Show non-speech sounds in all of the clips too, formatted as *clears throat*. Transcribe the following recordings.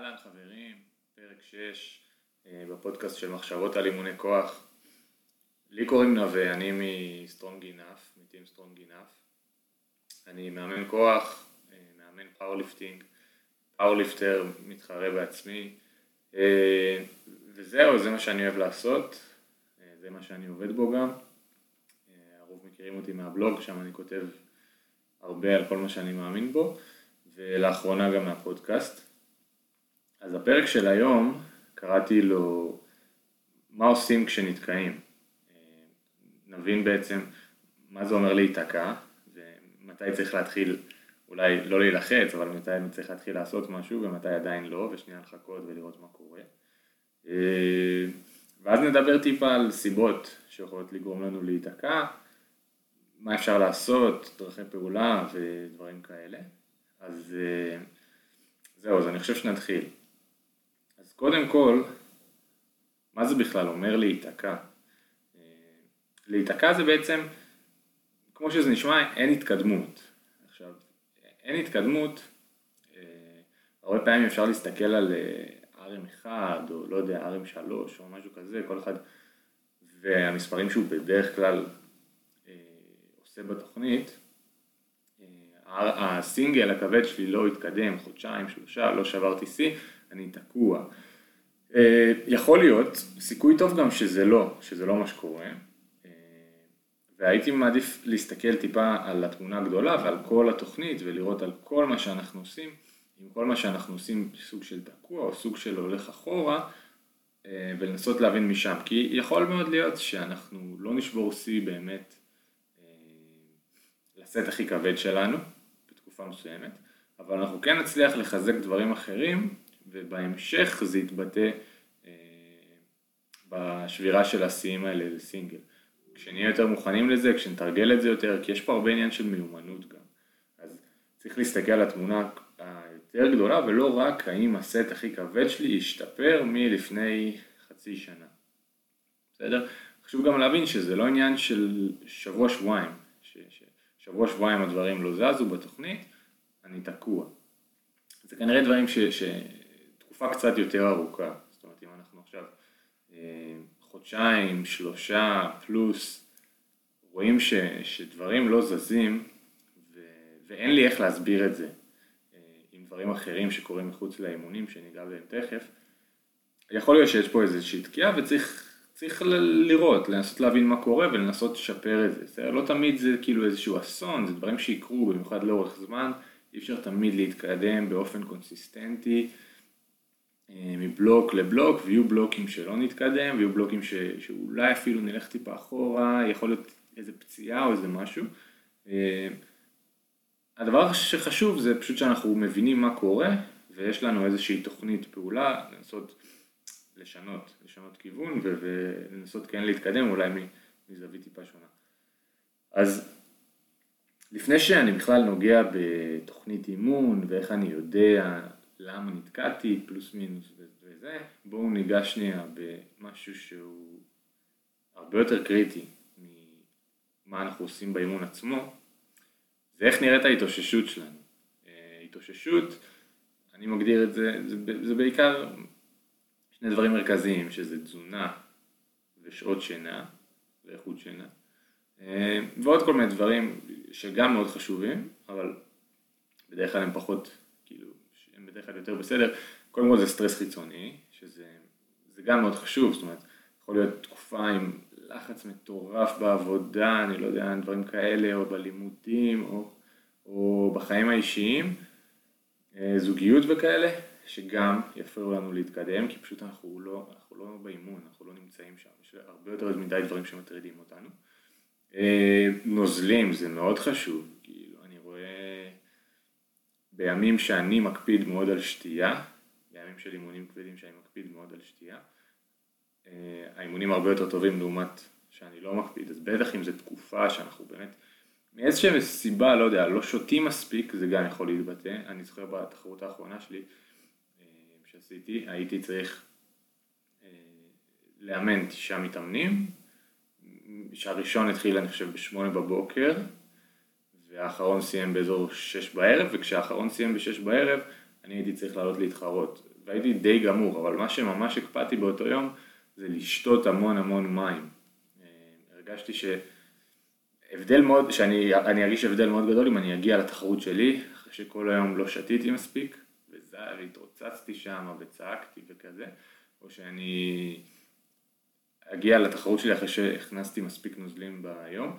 אהלן חברים, פרק 6 אה, בפודקאסט של מחשבות על אימוני כוח. לי קוראים נווה, אני מ Strong Enough, מ Team Strong Enough. אני מאמן כוח, אה, מאמן powerlifting, powerlifter, מתחרה בעצמי. אה, וזהו, זה מה שאני אוהב לעשות, זה מה שאני עובד בו גם. הרוב מכירים אותי מהבלוג, שם אני כותב הרבה על כל מה שאני מאמין בו, ולאחרונה גם מהפודקאסט. אז הפרק של היום, קראתי לו מה עושים כשנתקעים. נבין בעצם מה זה אומר להיתקע, ומתי צריך להתחיל, אולי לא להילחץ, אבל מתי צריך להתחיל לעשות משהו, ומתי עדיין לא, ושנייה לחכות ולראות מה קורה. ואז נדבר טיפה על סיבות שיכולות לגרום לנו להיתקע, מה אפשר לעשות, דרכי פעולה ודברים כאלה. אז זהו, אז אני חושב שנתחיל. קודם כל, מה זה בכלל אומר להיתקע? אה, להיתקע זה בעצם, כמו שזה נשמע, אין התקדמות. עכשיו, אין התקדמות, אה, הרבה פעמים אפשר להסתכל על אה, RM1 או לא יודע, RM3 או משהו כזה, כל אחד, והמספרים שהוא בדרך כלל עושה בתוכנית, הסינגל הכבד שלי לא התקדם חודשיים, שלושה, לא שברתי שיא, אני תקוע. אה, יכול להיות, סיכוי טוב גם שזה לא, שזה לא מה שקורה, אה, והייתי מעדיף להסתכל טיפה על התמונה הגדולה ועל כל התוכנית ולראות על כל מה שאנחנו עושים, עם כל מה שאנחנו עושים סוג של תקוע או סוג של הולך אחורה אה, ולנסות להבין משם, כי יכול מאוד להיות שאנחנו לא נשבור שיא באמת לסט הכי כבד שלנו בתקופה מסוימת, אבל אנחנו כן נצליח לחזק דברים אחרים ובהמשך זה יתבטא אה, בשבירה של השיאים האלה לסינגל. כשנהיה יותר מוכנים לזה, כשנתרגל את זה יותר, כי יש פה הרבה עניין של מיומנות גם. אז צריך להסתכל על התמונה היותר גדולה, ולא רק האם הסט הכי כבד שלי ישתפר מלפני חצי שנה. בסדר? חשוב גם להבין שזה לא עניין של שבוע-שבועיים. שבוע-שבועיים הדברים לא זזו בתוכנית, אני תקוע. זה כנראה דברים ש... ש... תקופה קצת יותר ארוכה, זאת אומרת אם אנחנו עכשיו אה, חודשיים, שלושה, פלוס, רואים ש, שדברים לא זזים ו, ואין לי איך להסביר את זה אה, עם דברים אחרים שקורים מחוץ לאימונים שניגע בהם תכף, יכול להיות שיש פה איזושהי תקיעה וצריך צריך לראות, לנסות להבין מה קורה ולנסות לשפר את זה. זה לא תמיד זה כאילו איזשהו אסון, זה דברים שיקרו במיוחד לאורך זמן, אי אפשר תמיד להתקדם באופן קונסיסטנטי. אה, מבלוק לבלוק, ויהיו בלוקים שלא נתקדם, ויהיו בלוקים ש, שאולי אפילו נלך טיפה אחורה, יכול להיות איזה פציעה או איזה משהו. אה, הדבר שחשוב זה פשוט שאנחנו מבינים מה קורה, ויש לנו איזושהי תוכנית פעולה, לנסות לשנות, לשנות כיוון, ולנסות כן להתקדם אולי מזווית טיפה שונה. אז לפני שאני בכלל נוגע בתוכנית אימון ואיך אני יודע למה נתקעתי, פלוס מינוס וזה, בואו ניגש שנייה במשהו שהוא הרבה יותר קריטי ממה אנחנו עושים באימון עצמו, זה איך נראית ההתאוששות שלנו. אה, התאוששות, אני מגדיר את זה, זה, זה בעיקר שני דברים מרכזיים, שזה תזונה ושעות שינה ואיכות שינה, אה, ועוד כל מיני דברים שגם מאוד חשובים, אבל בדרך כלל הם פחות בדרך כלל יותר בסדר, קודם כל זה סטרס חיצוני, שזה גם מאוד חשוב, זאת אומרת, יכול להיות תקופה עם לחץ מטורף בעבודה, אני לא יודע, דברים כאלה, או בלימודים, או, או בחיים האישיים, אה, זוגיות וכאלה, שגם יפריעו לנו להתקדם, כי פשוט אנחנו לא, אנחנו לא באימון, אנחנו לא נמצאים שם, יש הרבה יותר מדי דברים שמטרידים אותנו. אה, נוזלים זה מאוד חשוב, בימים שאני מקפיד מאוד על שתייה, בימים של אימונים כבדים שאני מקפיד מאוד על שתייה, אה, האימונים הרבה יותר טובים לעומת שאני לא מקפיד, אז בטח אם זו תקופה שאנחנו באמת, מאיזושהי סיבה, לא יודע, לא שותים מספיק, זה גם יכול להתבטא, אני זוכר בתחרות האחרונה שלי אה, שעשיתי, הייתי צריך אה, לאמן תשעה מתאמנים, שהראשון התחיל אני חושב בשמונה בבוקר, והאחרון סיים באזור שש בערב, וכשהאחרון סיים בשש בערב, אני הייתי צריך לעלות להתחרות. והייתי די גמור, אבל מה שממש הקפדתי באותו יום זה לשתות המון המון מים. אה, הרגשתי שהבדל מאוד, שאני ארגיש הבדל מאוד גדול אם אני אגיע לתחרות שלי, אחרי שכל היום לא שתיתי מספיק, והתרוצצתי שם וצעקתי וכזה, או שאני אגיע לתחרות שלי אחרי שהכנסתי מספיק נוזלים ביום,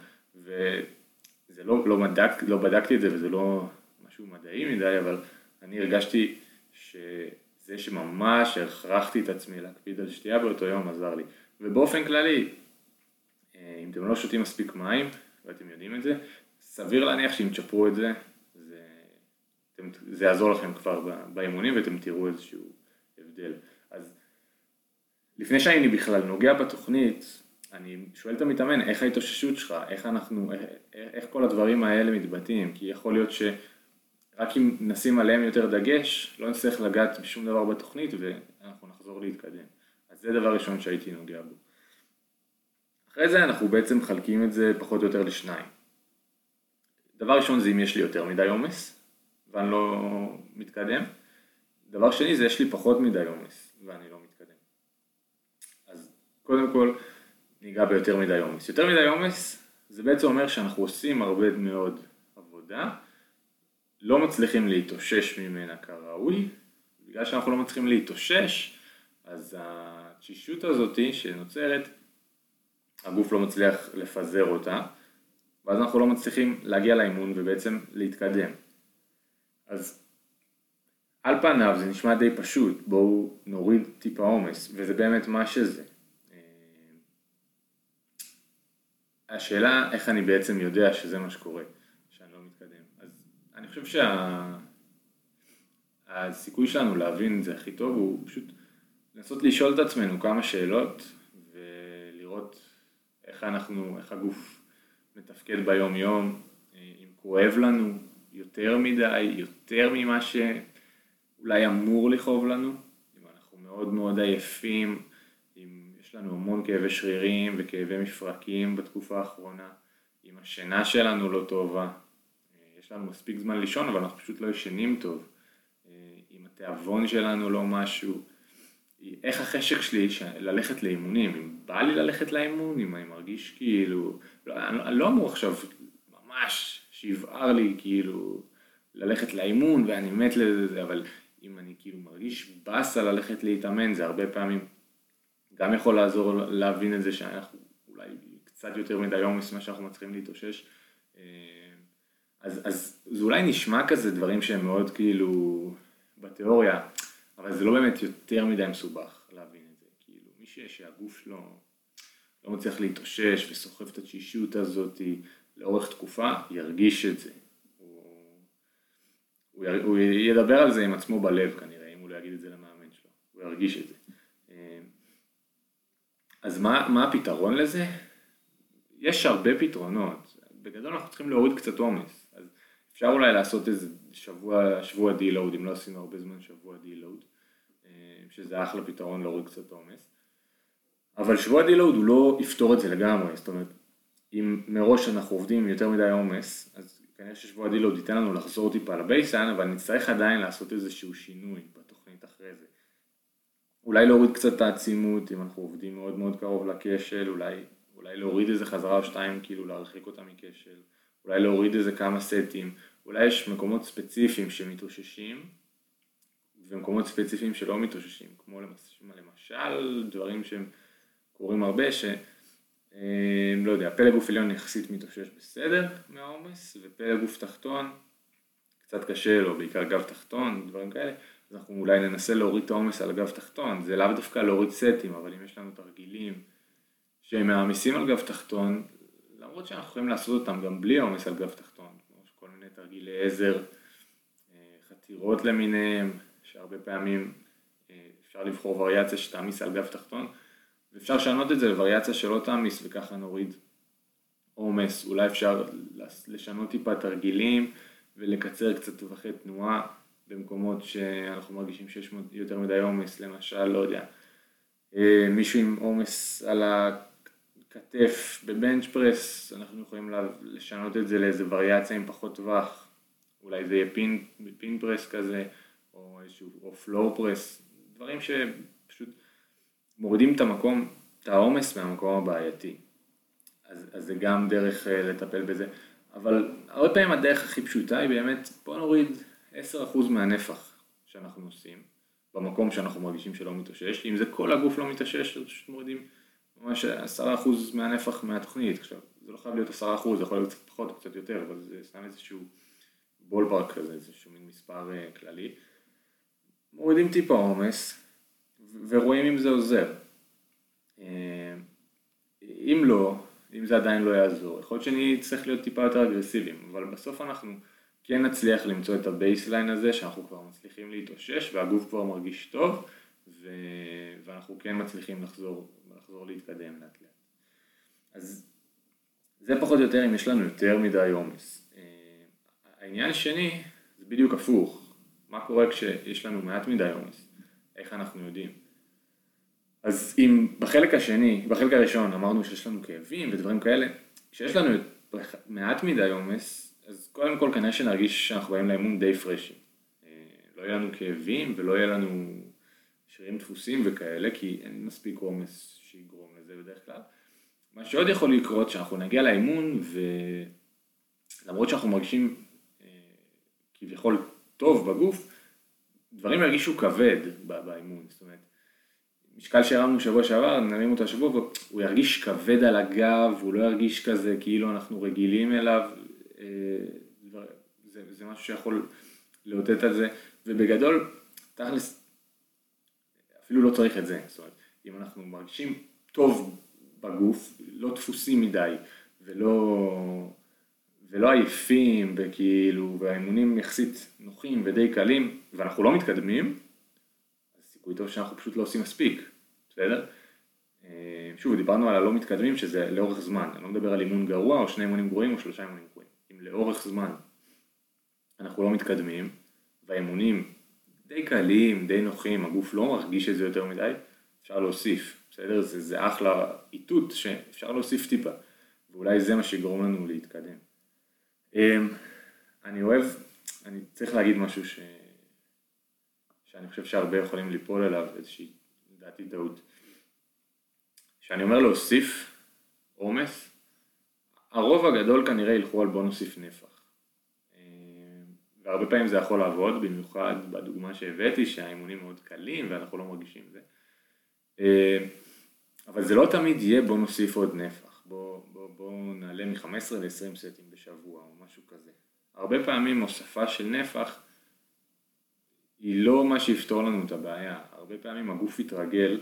וזה לא, לא, מדק, לא בדקתי את זה וזה לא משהו מדעי מדי, אבל אני הרגשתי שזה שממש הכרחתי את עצמי להקפיד על שתייה באותו יום עזר לי. ובאופן כללי, אה, אם אתם לא שותים מספיק מים, ואתם יודעים את זה, סביר להניח שאם תשפרו את זה, זה, אתם, זה יעזור לכם כבר באימונים ואתם תראו איזשהו הבדל. אז לפני שאני בכלל נוגע בתוכנית, אני שואל את המתאמן איך ההתאוששות שלך, איך אנחנו, איך, איך כל הדברים האלה מתבטאים, כי יכול להיות שרק אם נשים עליהם יותר דגש, לא נצטרך לגעת בשום דבר בתוכנית ואנחנו נחזור להתקדם. אז זה דבר ראשון שהייתי נוגע בו. אחרי זה אנחנו בעצם מחלקים את זה פחות או יותר לשניים. דבר ראשון זה אם יש לי יותר מדי עומס ואני לא מתקדם. דבר שני זה יש לי פחות מדי עומס ואני לא מתקדם. אז קודם כל ניגע ביותר מדי עומס. יותר מדי עומס זה בעצם אומר שאנחנו עושים הרבה מאוד עבודה, לא מצליחים להתאושש ממנה כראוי, בגלל שאנחנו לא מצליחים להתאושש, אז התשישות הזאת שנוצרת, הגוף לא מצליח לפזר אותה, ואז אנחנו לא מצליחים להגיע לאימון ובעצם להתקדם. אז על פניו זה נשמע די פשוט, בואו נוריד טיפה עומס, וזה באמת מה שזה. השאלה איך אני בעצם יודע שזה מה שקורה, שאני לא מתקדם. אז אני חושב שהסיכוי שה... שלנו להבין את זה הכי טוב הוא פשוט לנסות לשאול את עצמנו כמה שאלות ולראות איך אנחנו, איך הגוף מתפקד ביום יום, אם כואב לנו יותר מדי, יותר ממה שאולי אמור לכאוב לנו, אם אנחנו מאוד מאוד עייפים, יש לנו המון כאבי שרירים וכאבי מפרקים בתקופה האחרונה, אם השינה שלנו לא טובה, יש לנו מספיק זמן לישון אבל אנחנו פשוט לא ישנים טוב, אם התיאבון שלנו לא משהו, איך החשק שלי ללכת לאימונים, אם בא לי ללכת לאימון, אם אני מרגיש כאילו, לא, אני, אני לא אמור עכשיו ממש שיבער לי כאילו ללכת לאימון ואני מת לזה, אבל אם אני כאילו מרגיש באסה ללכת להתאמן זה הרבה פעמים גם יכול לעזור להבין את זה שאנחנו אולי קצת יותר מדי עומס ממה שאנחנו מצליחים להתאושש. אה, אז, אז זה אולי נשמע כזה דברים שהם מאוד כאילו בתיאוריה, אבל זה לא באמת יותר מדי מסובך להבין את זה. כאילו מי שהגוף שלו לא מצליח להתאושש וסוחב את התשישות הזאת לאורך תקופה, ירגיש את זה. הוא, הוא, הוא ידבר על זה עם עצמו בלב כנראה, אם הוא לא יגיד את זה למאמן שלו, הוא ירגיש את זה. אז מה, מה הפתרון לזה? יש הרבה פתרונות. בגדול אנחנו צריכים להוריד קצת עומס. אז אפשר אולי לעשות איזה שבוע, שבוע דילוד, אם לא עשינו הרבה זמן שבוע דילוד, אה, שזה אחלה פתרון להוריד קצת עומס. אבל שבוע דילוד הוא לא יפתור את זה לגמרי, זאת אומרת, אם מראש אנחנו עובדים יותר מדי עומס, אז כנראה ששבוע דילוד ייתן לנו לחזור טיפה לבייסן, אבל נצטרך עדיין לעשות איזשהו שינוי בתוכנית אחרי זה. אולי להוריד קצת את העצימות, אם אנחנו עובדים מאוד מאוד קרוב לכשל, אולי, אולי להוריד איזה חזרה או שתיים, כאילו להרחיק אותה מכשל, אולי להוריד איזה כמה סטים, אולי יש מקומות ספציפיים שמתאוששים, ומקומות ספציפיים שלא מתאוששים, כמו למשל דברים שהם קורים הרבה, ש... אה, לא יודע, פלג גוף עליון יחסית מתאושש בסדר מהעומס, ופלג גוף תחתון קצת קשה לו, בעיקר גב תחתון, דברים כאלה, אז אנחנו אולי ננסה להוריד את העומס על גב תחתון, זה לאו דווקא להוריד סטים, אבל אם יש לנו תרגילים שהם מעמיסים על גב תחתון, למרות שאנחנו יכולים לעשות אותם גם בלי עומס על גב תחתון, כמו כל מיני תרגילי עזר, אה, חתירות למיניהם, שהרבה פעמים אה, אפשר לבחור וריאציה שתעמיס על גב תחתון, ואפשר לשנות את זה לווריאציה שלא תעמיס וככה נוריד עומס, אולי אפשר לשנות טיפה תרגילים ולקצר קצת טווחי תנועה. במקומות שאנחנו מרגישים שיש יותר מדי עומס, למשל, לא יודע, אה, מישהו עם עומס על הכתף בבנץ' פרס, אנחנו יכולים לשנות את זה לאיזה וריאציה עם פחות טווח, אולי זה יהיה פין, פין פרס כזה, או איזשהו, או פלור פרס, דברים שפשוט מורידים את המקום, את העומס מהמקום הבעייתי. אז, אז זה גם דרך uh, לטפל בזה. אבל הרבה פעמים הדרך הכי פשוטה היא באמת, בוא נוריד 10% מהנפח שאנחנו עושים, במקום שאנחנו מרגישים שלא מתאושש, אם זה כל הגוף לא מתאושש, אז פשוט מורידים ממש 10% מהנפח מהתוכנית. עכשיו, זה לא חייב להיות 10%, זה יכול להיות קצת פחות או קצת יותר, אבל זה סתם איזשהו בולברק כזה, איזשהו מין מספר uh, כללי. מורידים טיפה עומס, ורואים אם זה עוזר. Uh, אם לא, אם זה עדיין לא יעזור, יכול להיות שאני צריך להיות טיפה יותר אגרסיביים, אבל בסוף אנחנו כן נצליח למצוא את ה baseline הזה, שאנחנו כבר מצליחים להתאושש והגוף כבר מרגיש טוב, ו... ואנחנו כן מצליחים לחזור, לחזור להתקדם לאט לאט. אז זה פחות או יותר אם יש לנו יותר מדי עומס. אה, העניין השני זה בדיוק הפוך, מה קורה כשיש לנו מעט מדי עומס, איך אנחנו יודעים. אז אם בחלק השני, בחלק הראשון אמרנו שיש לנו כאבים ודברים כאלה, כשיש לנו מעט מדי עומס, אז קודם כל כנראה שנרגיש שאנחנו באים לאמון די פרשים. אה, לא יהיה לנו כאבים ולא יהיה לנו שרירים דפוסים וכאלה, כי אין מספיק עומס שיגרום לזה בדרך כלל. מה שעוד יכול לקרות, שאנחנו נגיע לאימון ולמרות שאנחנו מרגישים אה, כביכול טוב בגוף, דברים ירגישו כבד באימון, זאת אומרת משקל שהרמנו שבוע שעבר, נרים אותו השבוע, והוא ירגיש כבד על הגב, הוא לא ירגיש כזה כאילו אנחנו רגילים אליו, זה, זה משהו שיכול לאותת על זה, ובגדול, תכלס, אפילו לא צריך את זה, זאת אומרת, אם אנחנו מרגישים טוב בגוף, לא דפוסים מדי, ולא, ולא עייפים, וכאילו, והאימונים יחסית נוחים ודי קלים, ואנחנו לא מתקדמים, סיכוי טוב שאנחנו פשוט לא עושים מספיק, בסדר? אה, שוב, דיברנו על הלא מתקדמים שזה לאורך זמן, אני לא מדבר על אימון גרוע או שני אימונים גרועים או שלושה אימונים גרועים, לאורך זמן אנחנו לא מתקדמים והאימונים די קלים, די נוחים, הגוף לא מרגיש את זה יותר מדי, אפשר להוסיף, בסדר? זה, זה אחלה איתות שאפשר להוסיף טיפה, ואולי זה מה שיגרום לנו להתקדם. אה, אני אוהב, אני צריך להגיד משהו ש... שאני חושב שהרבה יכולים ליפול אליו, איזושהי, לדעתי טעות. כשאני אומר להוסיף עומס, הרוב הגדול כנראה ילכו על בוא נוסיף נפח. אה, והרבה פעמים זה יכול לעבוד, במיוחד בדוגמה שהבאתי, שהאימונים מאוד קלים ואנחנו לא מרגישים את זה. אה, אבל זה לא תמיד יהיה בוא נוסיף עוד נפח, בוא, בוא, בוא נעלה מ-15 ל-20 סטים בשבוע או משהו כזה. הרבה פעמים הוספה של נפח היא לא מה שיפתור לנו את הבעיה. הרבה פעמים הגוף יתרגל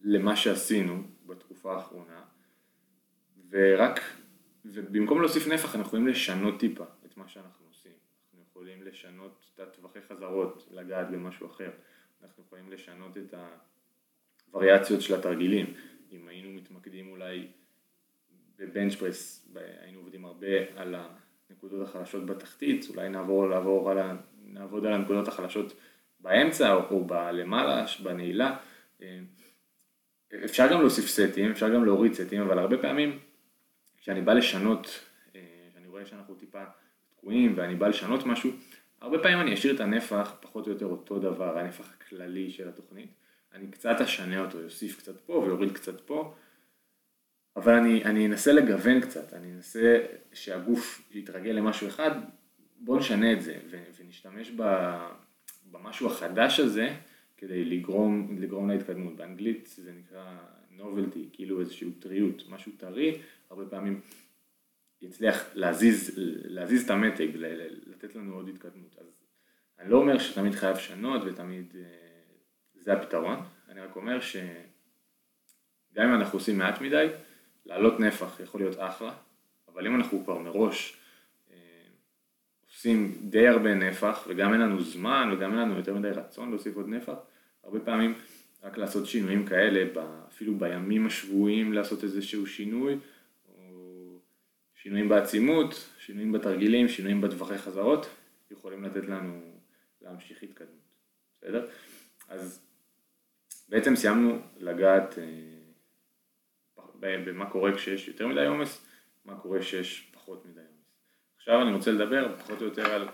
למה שעשינו בתקופה האחרונה, ורק, ובמקום להוסיף נפח אנחנו יכולים לשנות טיפה את מה שאנחנו עושים. אנחנו יכולים לשנות את הטווחי חזרות, לגעת במשהו אחר. אנחנו יכולים לשנות את הווריאציות של התרגילים. אם היינו מתמקדים אולי בבנץ' פרס, היינו עובדים הרבה על הנקודות החלשות בתחתית, אולי נעבור לעבור על נעבוד על הנקודות החלשות באמצע או, או בלמעלה, בנעילה. אה, אפשר גם להוסיף סטים, אפשר גם להוריד סטים, אבל הרבה פעמים כשאני בא לשנות, אה, כשאני רואה שאנחנו טיפה תקועים ואני בא לשנות משהו, הרבה פעמים אני אשאיר את הנפח פחות או יותר אותו דבר, הנפח הכללי של התוכנית, אני קצת אשנה אותו, יוסיף קצת פה ויוריד קצת פה, אבל אני, אני אנסה לגוון קצת, אני אנסה שהגוף יתרגל למשהו אחד בוא נשנה את זה ונשתמש במשהו החדש הזה כדי לגרום, לגרום להתקדמות. באנגלית זה נקרא novelty, כאילו איזושהי טריות, משהו טרי, הרבה פעמים יצליח להזיז, להזיז את המתג, לתת לנו עוד התקדמות. אז אני לא אומר שתמיד חייב לשנות ותמיד אה, זה הפתרון, אני רק אומר שגם אם אנחנו עושים מעט מדי, לעלות נפח יכול להיות אחלה, אבל אם אנחנו כבר מראש עושים די הרבה נפח וגם אין לנו זמן וגם אין לנו יותר מדי רצון להוסיף עוד נפח, הרבה פעמים רק לעשות שינויים כאלה, אפילו בימים השבועיים לעשות איזשהו שינוי, שינויים בעצימות, שינויים בתרגילים, שינויים בטווחי חזרות, יכולים לתת לנו להמשיך התקדמות, בסדר? אז בעצם סיימנו לגעת אה, במה קורה כשיש יותר מדי עומס, מה קורה כשיש פחות מדי עומס. עכשיו אני רוצה לדבר פחות או יותר על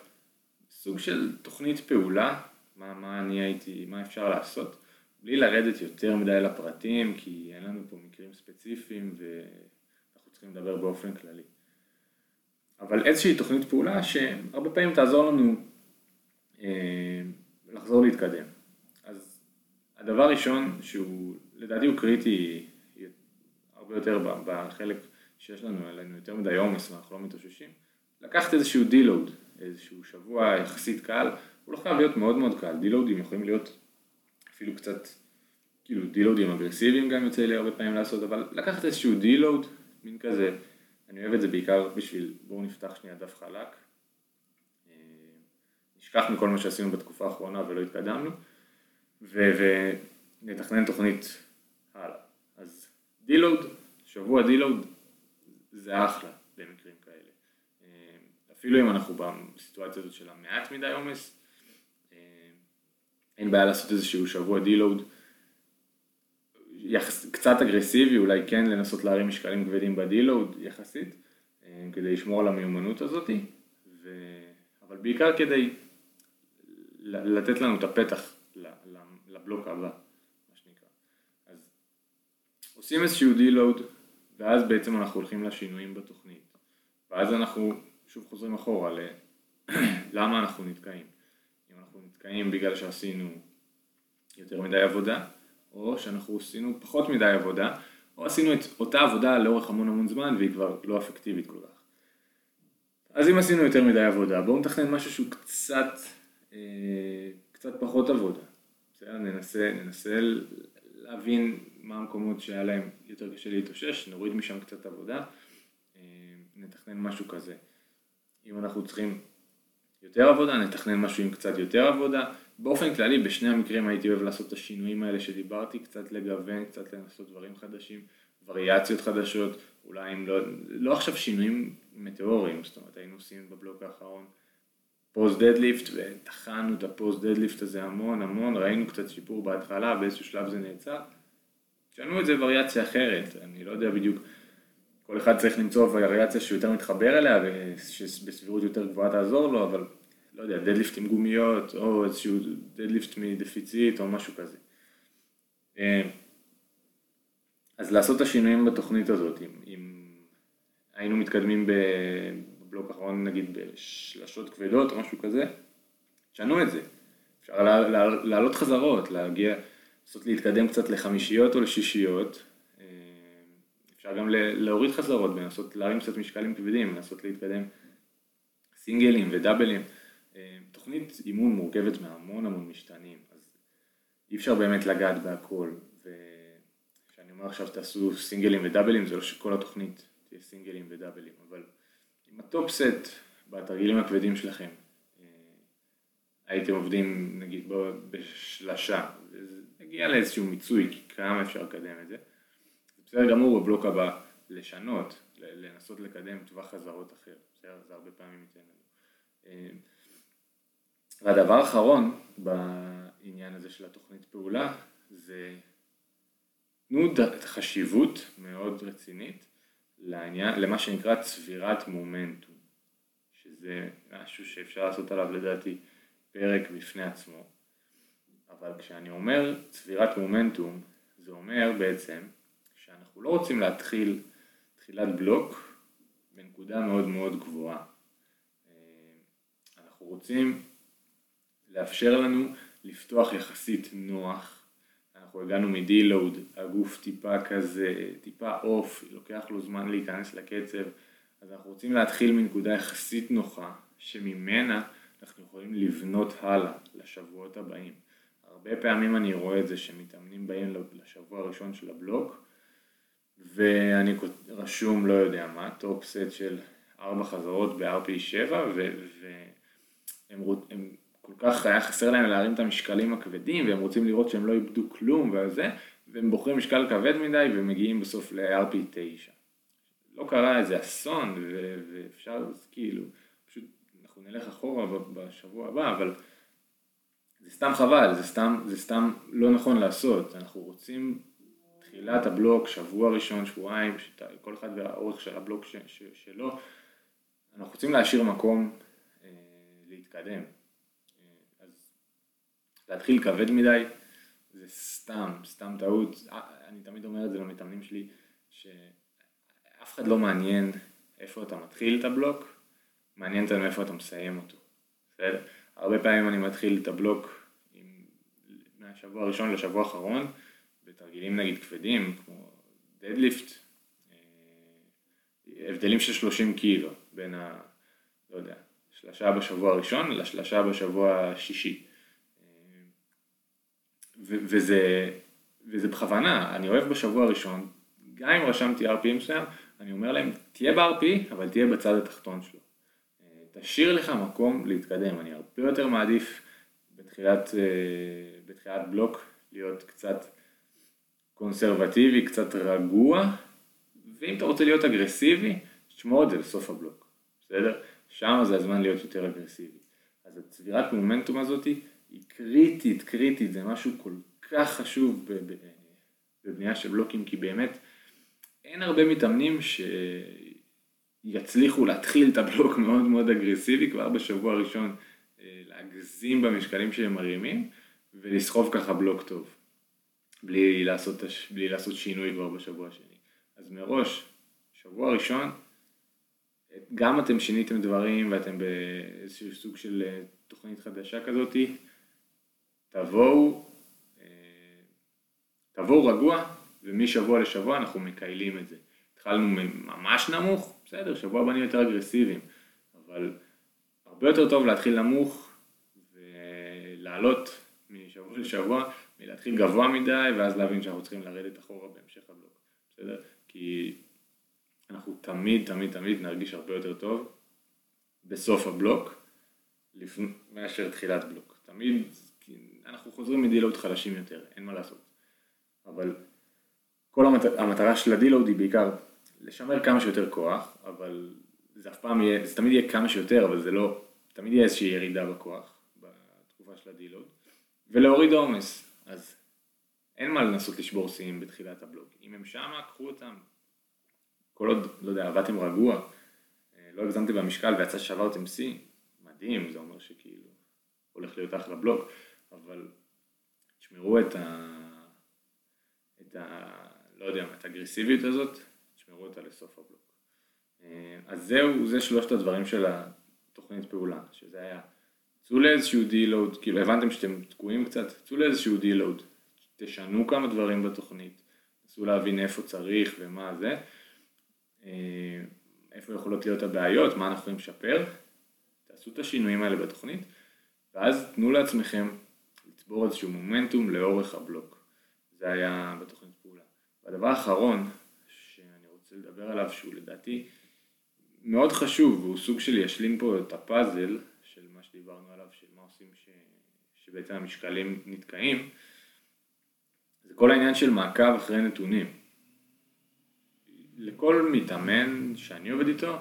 סוג של תוכנית פעולה, מה, מה אני הייתי, מה אפשר לעשות, בלי לרדת יותר מדי לפרטים, כי אין לנו פה מקרים ספציפיים ואנחנו צריכים לדבר באופן כללי. אבל איזושהי תוכנית פעולה שהרבה פעמים תעזור לנו אה, לחזור להתקדם. אז הדבר הראשון שהוא לדעתי הוא קריטי הרבה יותר בחלק שיש לנו, לנו יותר מדי עומס ואנחנו לא מתאוששים, לקחת איזשהו deload, איזשהו שבוע יחסית קל, הוא לא חייב להיות מאוד מאוד קל, deload ים יכולים להיות אפילו קצת, כאילו deload ים אגרסיביים גם יוצא לי הרבה פעמים לעשות, אבל לקחת איזשהו deload, מין כזה, אני אוהב את זה בעיקר בשביל, בואו נפתח שנייה דף חלק, אה, נשכח מכל מה שעשינו בתקופה האחרונה ולא התקדמנו, ונתכנן תוכנית הלאה. אז דילוד, שבוע דילוד, זה אחלה במקרים כאלה. אה, אפילו אם אנחנו בסיטואציה הזאת של המעט מדי עומס, אה, אין בעיה לעשות איזשהו שבוע דילוד יחס, קצת אגרסיבי, אולי כן לנסות להרים משקלים כבדים בדילוד יחסית, אה, כדי לשמור על המיומנות הזאת, ו... אבל בעיקר כדי לתת לנו את הפתח לבלוק הבא, מה שנקרא. אז עושים איזשהו דילוד, ואז בעצם אנחנו הולכים לשינויים בתוכנית, ואז אנחנו שוב חוזרים אחורה ל... *clears throat* למה אנחנו נתקעים. אם אנחנו נתקעים בגלל שעשינו יותר מדי עבודה, או שאנחנו עשינו פחות מדי עבודה, או עשינו את אותה עבודה לאורך המון המון זמן והיא כבר לא אפקטיבית כל כך. אז אם עשינו יותר מדי עבודה, בואו נתכנן משהו שהוא קצת, אה, קצת פחות עבודה. בסדר? ננסה, ננסה להבין מה המקומות שהיה להם יותר קשה להתאושש, נוריד משם קצת עבודה, אה, נתכנן משהו כזה. אם אנחנו צריכים יותר עבודה, נתכנן משהו עם קצת יותר עבודה. באופן כללי, בשני המקרים הייתי אוהב לעשות את השינויים האלה שדיברתי, קצת לגוון, קצת לנסות דברים חדשים, וריאציות חדשות, אולי אם לא, לא עכשיו שינויים מטאוריים, זאת אומרת היינו עושים בבלוק האחרון paused deadlift וטחנו את ה paused deadlift הזה המון המון, ראינו קצת שיפור בהתחלה, באיזשהו שלב זה נעצר, תשנו את זה וריאציה אחרת, אני לא יודע בדיוק, כל אחד צריך למצוא וריאציה שהוא יותר מתחבר אליה ושבסבירות יותר גבוהה תעזור לו, אבל לא יודע, דדליפט עם גומיות או איזשהו דדליפט מדפיציט או משהו כזה. אה, אז לעשות את השינויים בתוכנית הזאת, אם, אם היינו מתקדמים בבלוק האחרון נגיד בשלשות כבדות או משהו כזה, תשנו את זה. אפשר לעלות חזרות, להגיע, לנסות להתקדם קצת לחמישיות או לשישיות, אה, אפשר גם להוריד חזרות ולנסות להרים קצת משקלים כבדים, לנסות להתקדם סינגלים ודאבלים. אה, תוכנית אימון מורכבת מהמון המון משתנים, אז אי אפשר באמת לגעת בהכל, וכשאני אומר עכשיו תעשו סינגלים ודאבלים, זה לא שכל התוכנית תהיה סינגלים ודאבלים, אבל עם הטופסט בתרגילים הכבדים שלכם, אה, הייתם עובדים נגיד בשלשה, נגיע לאיזשהו מיצוי, כמה אפשר לקדם את זה, זה בסדר גמור בבלוק הבא לשנות, לנסות לקדם טווח חזרות אחר, בסדר? זה הרבה פעמים ייתן לנו. והדבר האחרון בעניין הזה של התוכנית פעולה זה תנו חשיבות מאוד רצינית לעניין, למה שנקרא צבירת מומנטום, שזה משהו שאפשר לעשות עליו לדעתי פרק בפני עצמו, אבל כשאני אומר צבירת מומנטום זה אומר בעצם שאנחנו לא רוצים להתחיל תחילת בלוק בנקודה מאוד מאוד גבוהה. אנחנו רוצים לאפשר לנו לפתוח יחסית נוח. אנחנו הגענו מדילוד, הגוף טיפה כזה, טיפה אוף, לוקח לו זמן להיכנס לקצב, אז אנחנו רוצים להתחיל מנקודה יחסית נוחה, שממנה אנחנו יכולים לבנות הלאה לשבועות הבאים. הרבה פעמים אני רואה את זה שמתאמנים באים לשבוע הראשון של הבלוק, ואני רשום לא יודע מה, top set של ארבע חזרות ב-RPE 7, והם כל כך היה חסר להם להרים את המשקלים הכבדים והם רוצים לראות שהם לא איבדו כלום וזה והם בוחרים משקל כבד מדי ומגיעים בסוף ל-RPE 9. לא קרה איזה אסון ו- ואפשר כאילו, פשוט אנחנו נלך אחורה בשבוע הבא אבל זה סתם חבל, זה סתם, זה סתם לא נכון לעשות, אנחנו רוצים תחילת הבלוק, שבוע ראשון, שבועיים, כל אחד והאורך של הבלוק ש- ש- שלו, אנחנו רוצים להשאיר מקום אה, להתקדם. להתחיל כבד מדי, זה סתם, סתם טעות. אני תמיד אומר את זה למתאמנים שלי, שאף אחד לא מעניין איפה אתה מתחיל את הבלוק, מעניין אותנו איפה אתה מסיים אותו. בסדר? הרבה פעמים אני מתחיל את הבלוק עם, מהשבוע הראשון לשבוע האחרון, בתרגילים נגיד כבדים, כמו דדליפט, אה, הבדלים של 30 קילו בין ה... לא יודע, שלושה בשבוע הראשון לשלושה בשבוע השישי. אה, וזה, וזה בכוונה, אני אוהב בשבוע הראשון, גם אם רשמתי RPM מסוים, אני אומר להם, תהיה ב-RP, אבל תהיה בצד התחתון שלו. אה, תשאיר לך מקום להתקדם, אני הרבה יותר מעדיף בתחילת, בתחילת בלוק להיות קצת קונסרבטיבי, קצת רגוע, ואם אתה רוצה להיות אגרסיבי, תשמור את זה לסוף הבלוק, בסדר? שם זה הזמן להיות יותר אגרסיבי. אז הצבירת מומנטום הזאת היא קריטית, קריטית, זה משהו כל כך חשוב בבנייה של בלוקים, כי באמת אין הרבה מתאמנים שיצליחו להתחיל את הבלוק מאוד מאוד אגרסיבי כבר בשבוע הראשון, אה, להגזים במשקלים שהם מרימים ולסחוב ככה בלוק טוב. בלי לעשות, בלי לעשות שינוי כבר בשבוע השני. אז מראש, שבוע ראשון, גם אתם שיניתם דברים ואתם באיזשהו סוג של אה, תוכנית חדשה כזאתי, תבואו, אה, תבואו רגוע, ומשבוע לשבוע אנחנו מקיילים את זה. התחלנו ממש נמוך, בסדר, שבוע הבא נהיה יותר אגרסיביים, אבל הרבה יותר טוב להתחיל נמוך ולעלות משבוע לשבוע מלהתחיל גבוה מדי ואז להבין שאנחנו צריכים לרדת אחורה בהמשך הבלוק, בסדר? כי אנחנו תמיד תמיד תמיד נרגיש הרבה יותר טוב בסוף הבלוק לפני, מאשר תחילת בלוק. תמיד אנחנו חוזרים מ deload חלשים יותר, אין מה לעשות. אבל כל המת... המטרה של ה deload היא בעיקר לשמר כמה שיותר כוח, אבל זה אף פעם יהיה, זה תמיד יהיה כמה שיותר, אבל זה לא, תמיד יהיה איזושהי ירידה בכוח בתקופה של ה deload, ולהוריד עומס. אז אין מה לנסות לשבור שיאים בתחילת הבלוג. אם הם שמה, קחו אותם. כל עוד, לא יודע, עבדתם רגוע, אה, לא הגזמתם במשקל ויצא ששברתם שיא, מדהים, זה אומר שכאילו הולך להיות אחלה בלוג, אבל תשמרו את ה... את ה... לא יודע, את האגרסיביות הזאת, תשמרו אותה לסוף הבלוג. אה, אז זהו, זה שלושת הדברים של התוכנית פעולה, שזה היה צאו לאיזשהו דילוד, כאילו הבנתם שאתם תקועים קצת, צאו לאיזשהו דילוד, תשנו כמה דברים בתוכנית, נסו להבין איפה צריך ומה זה, אה, איפה יכולות להיות הבעיות, מה אנחנו יכולים לשפר, תעשו את השינויים האלה בתוכנית, ואז תנו לעצמכם לצבור איזשהו מומנטום לאורך הבלוק. זה היה בתוכנית פעולה. והדבר האחרון שאני רוצה לדבר עליו, שהוא לדעתי מאוד חשוב, והוא סוג של ישלים פה את הפאזל, שדיברנו עליו, של מה עושים ש... שבעצם המשקלים נתקעים, זה כל העניין של מעקב אחרי נתונים. לכל מתאמן שאני עובד איתו,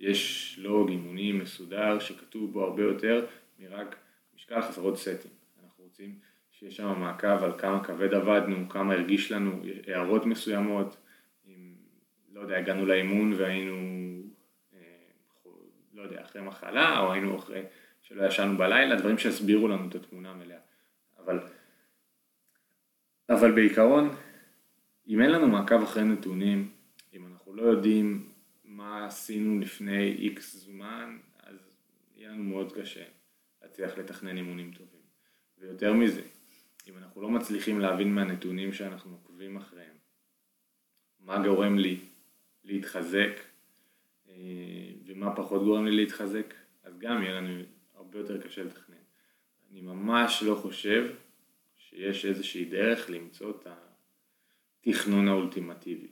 יש לוג אימוני מסודר שכתוב בו הרבה יותר מרק משקל חסרות סטים. רוצים שיש שם מעקב על כמה כבד עבדנו, כמה הרגיש לנו הערות מסוימות, אם, לא יודע, הגענו לאימון והיינו, אה, לא יודע, אחרי מחלה, או היינו אחרי שלא ישנו בלילה, דברים שיסבירו לנו את התמונה המלאה. אבל, אבל בעיקרון, אם אין לנו מעקב אחרי נתונים, אם אנחנו לא יודעים מה עשינו לפני איקס זמן, אז יהיה לנו מאוד קשה להצליח לתכנן אימונים טובים. ויותר מזה, אם אנחנו לא מצליחים להבין מהנתונים שאנחנו עוקבים אחריהם, מה גורם לי להתחזק אה, ומה פחות גורם לי להתחזק, אז גם יהיה לנו הרבה יותר קשה לתכנן. אני ממש לא חושב שיש איזושהי דרך למצוא את התכנון האולטימטיבי.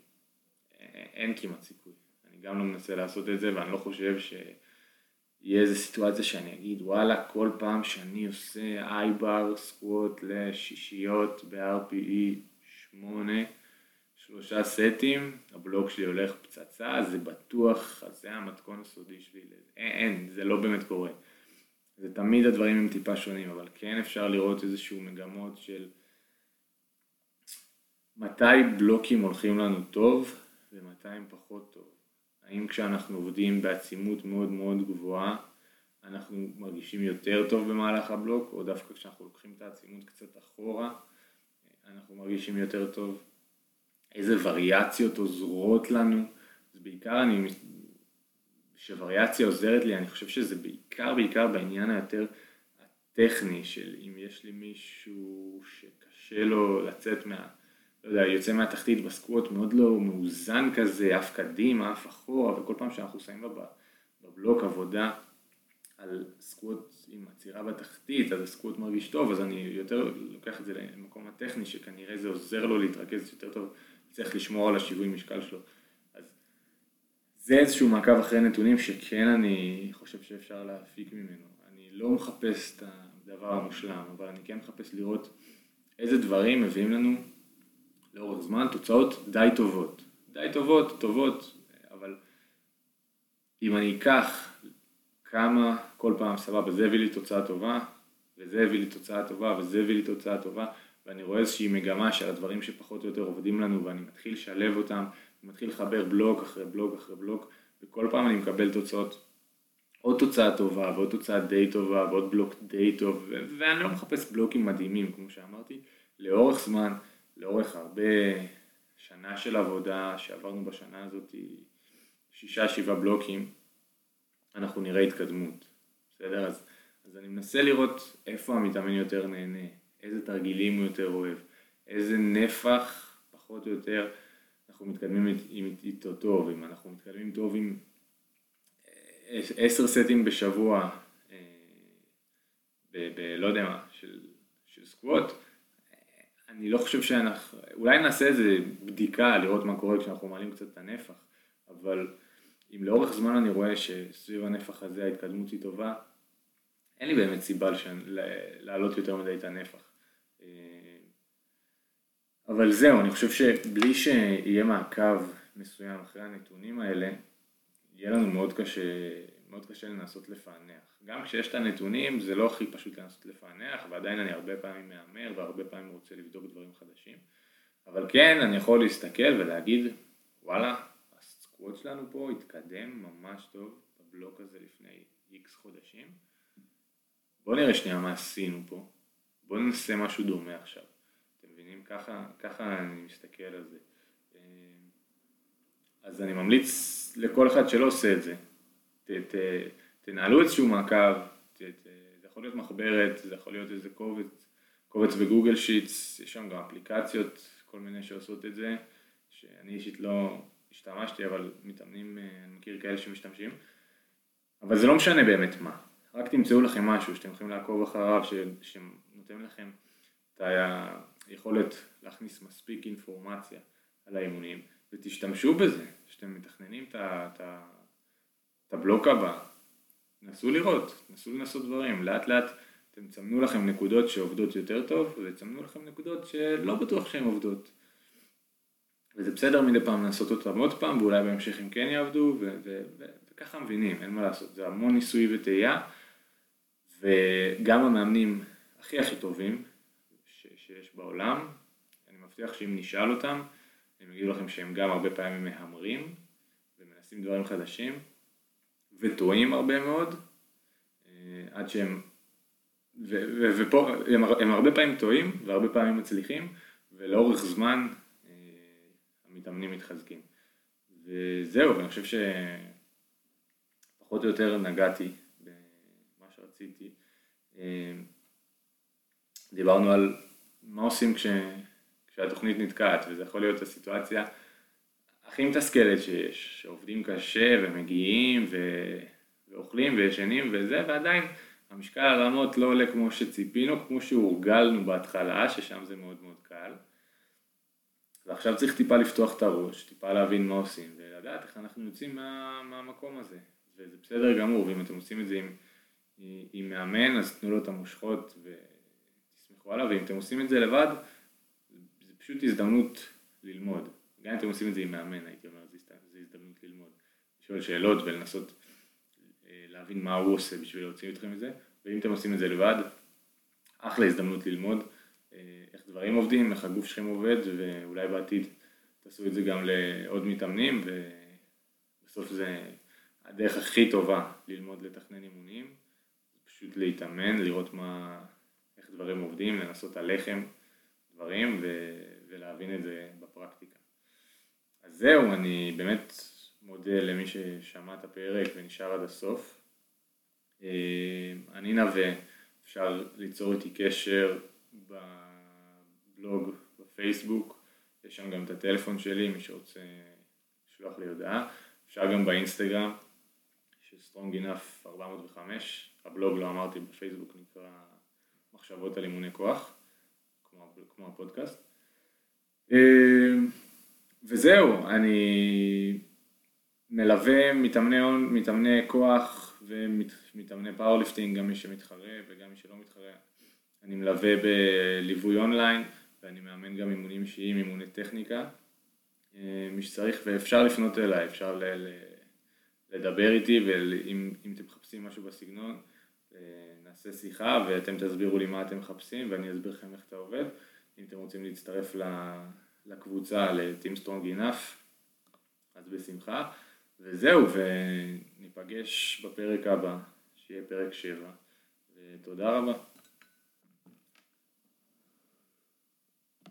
אין כמעט סיכוי. אני גם לא מנסה לעשות את זה ואני לא חושב שיהיה איזה סיטואציה שאני אגיד וואלה כל פעם שאני עושה אייבר סקווט לשישיות ב-RPE 8 שלושה סטים, הבלוק שלי הולך פצצה, זה בטוח, זה המתכון הסודי שלי, אין, אין, זה לא באמת קורה. זה תמיד הדברים הם טיפה שונים, אבל כן אפשר לראות איזשהו מגמות של מתי בלוקים הולכים לנו טוב ומתי הם פחות טוב. האם כשאנחנו עובדים בעצימות מאוד מאוד גבוהה, אנחנו מרגישים יותר טוב במהלך הבלוק, או דווקא כשאנחנו לוקחים את העצימות קצת אחורה, אנחנו מרגישים יותר טוב. איזה וריאציות עוזרות לנו, אז בעיקר אני, כשווריאציה עוזרת לי, אני חושב שזה בעיקר בעיקר בעניין היותר הטכני של אם יש לי מישהו שקשה לו לצאת מה... לא יודע, יוצא מהתחתית בסקווט מאוד לא מאוזן כזה, אף קדימה, אף אחורה, וכל פעם שאנחנו שמים לו בבלוק עבודה על סקווט עם עצירה בתחתית, אז הסקווט מרגיש טוב, אז אני יותר לוקח את זה למקום הטכני, שכנראה זה עוזר לו להתרכז יותר טוב, צריך לשמור על השיווי משקל שלו. אז זה איזשהו מעקב אחרי נתונים שכן אני חושב שאפשר להפיק ממנו. אני לא מחפש את הדבר המושלם, אבל אני כן מחפש לראות איזה דברים מביאים לנו לאורך זמן תוצאות די טובות. די טובות, טובות, אבל אם אני אקח כמה כל פעם סבבה זה הביא לי תוצאה טובה וזה הביא לי תוצאה טובה וזה הביא לי תוצאה טובה ואני רואה איזושהי מגמה של הדברים שפחות או יותר עובדים לנו ואני מתחיל לשלב אותם, מתחיל לחבר בלוק אחרי בלוק אחרי בלוק וכל פעם אני מקבל תוצאות עוד תוצאה טובה ועוד תוצאה די טובה ועוד בלוק די טוב ואני לא מחפש בלוקים מדהימים כמו שאמרתי לאורך זמן לאורך הרבה שנה של עבודה שעברנו בשנה הזאת שישה שבעה בלוקים, אנחנו נראה התקדמות, בסדר? אז, אז אני מנסה לראות איפה המתאמן יותר נהנה, איזה תרגילים הוא יותר אוהב, איזה נפח פחות או יותר אנחנו מתקדמים איתו טוב, אם אנחנו מתקדמים טוב עם אה, עשר סטים בשבוע, אה, ב, ב, לא יודע מה, של, של סקווט, אני לא חושב שאנחנו, אולי נעשה איזה בדיקה לראות מה קורה כשאנחנו מעלים קצת את הנפח, אבל אם לאורך זמן אני רואה שסביב הנפח הזה ההתקדמות היא טובה, אין לי באמת סיבה להעלות יותר מדי את הנפח. אה, אבל זהו, אני חושב שבלי שיהיה מעקב מסוים אחרי הנתונים האלה, יהיה לנו מאוד קשה, מאוד קשה לנסות לפענח. גם כשיש את הנתונים זה לא הכי פשוט לנסות לפענח ועדיין אני הרבה פעמים מהמר והרבה פעמים רוצה לבדוק דברים חדשים. אבל כן אני יכול להסתכל ולהגיד וואלה הסקווט שלנו פה התקדם ממש טוב בבלוק הזה לפני איקס חודשים. בואו נראה שנייה מה עשינו פה. בואו ננסה משהו דומה עכשיו. אתם מבינים? ככה, ככה אני מסתכל על זה. אה, אז אני ממליץ לכל אחד שלא עושה את זה ת, ת, תנהלו איזשהו מעקב, זה יכול להיות מחברת, זה יכול להיות איזה קובץ, קובץ בגוגל שיטס, יש שם גם אפליקציות, כל מיני שעושות את זה, שאני אישית לא השתמשתי, אבל מתאמנים, אה, אני מכיר כאלה שמשתמשים, אבל זה לא משנה באמת מה, רק תמצאו לכם משהו שאתם יכולים לעקוב אחריו, שנותן לכם את היכולת להכניס מספיק אינפורמציה על האימונים, ותשתמשו בזה, שאתם מתכננים את הבלוק הבא, נסו לראות, נסו לנסות דברים, לאט לאט אתם תסמנו לכם נקודות שעובדות יותר טוב ותסמנו לכם נקודות שלא בטוח שהן עובדות. וזה בסדר מדי פעם לעשות אותם עוד פעם ואולי בהמשך הם כן יעבדו ו- ו- ו- וככה מבינים, אין מה לעשות, זה המון ניסוי וטעייה וגם המאמנים הכי הכי טובים ש- שיש בעולם, אני מבטיח שאם נשאל אותם הם יגידו לכם שהם גם הרבה פעמים מהמרים ומנסים דברים חדשים וטועים הרבה מאוד, אה, עד שהם, ו, ו, ופה הם, הם הרבה פעמים טועים והרבה פעמים מצליחים, ולאורך זמן אה, המתאמנים מתחזקים. וזהו, ואני חושב שפחות או יותר נגעתי במה שרציתי. אה, דיברנו על מה עושים כש, כשהתוכנית נתקעת, וזה יכול להיות הסיטואציה הכי מתסכלת שיש, שעובדים קשה ומגיעים ו... ואוכלים וישנים וזה, ועדיין המשקל הרמות לא עולה כמו שציפינו, כמו שהורגלנו בהתחלה, ששם זה מאוד מאוד קל. ועכשיו צריך טיפה לפתוח את הראש, טיפה להבין מה עושים, ולדעת איך אנחנו יוצאים מה, מהמקום הזה. וזה בסדר גמור, ואם אתם עושים את זה עם, עם מאמן, אז תנו לו את המושכות ותסמכו עליו, ואם אתם עושים את זה לבד, זה פשוט הזדמנות ללמוד. גם אם אתם עושים את זה עם מאמן, הייתי אומר, זו הזדמנות ללמוד, לשאול שאלות ולנסות אה, להבין מה הוא עושה בשביל להוציא אתכם מזה, ואם אתם עושים את זה לבד, אחלה הזדמנות ללמוד אה, איך דברים עובדים, איך הגוף שלכם עובד, ואולי בעתיד תעשו את זה גם לעוד מתאמנים, ובסוף זה הדרך הכי טובה ללמוד לתכנן אימונים, פשוט להתאמן, לראות מה, איך דברים עובדים, לנסות הלחם דברים ו, ולהבין את זה בפרקטיקה. זהו, אני באמת מודה למי ששמע את הפרק ונשאר עד הסוף. אה, אני נווה, אפשר ליצור איתי קשר בבלוג, בפייסבוק, יש שם גם את הטלפון שלי, מי שרוצה לשלוח לי הודעה, אפשר גם באינסטגרם, של Strong Enough 405, הבלוג לא אמרתי בפייסבוק נקרא מחשבות על אימוני כוח, כמו, כמו הפודקאסט. וזהו, אני מלווה מתאמני, מתאמני כוח ומתאמני powerlifting, גם מי שמתחרה וגם מי שלא מתחרה. אני מלווה בליווי אונליין ואני מאמן גם אימונים אישיים, אימוני טכניקה. אה, מי שצריך ואפשר לפנות אליי, אפשר ל, ל, לדבר איתי ואם אתם מחפשים משהו בסגנון, אה, נעשה שיחה ואתם תסבירו לי מה אתם מחפשים ואני אסביר לכם איך אתה עובד. אם אתם רוצים להצטרף לקבוצה, ל-Team Strong Enough, אז בשמחה. וזהו, וניפגש בפרק הבא, שיהיה פרק 7, ותודה רבה.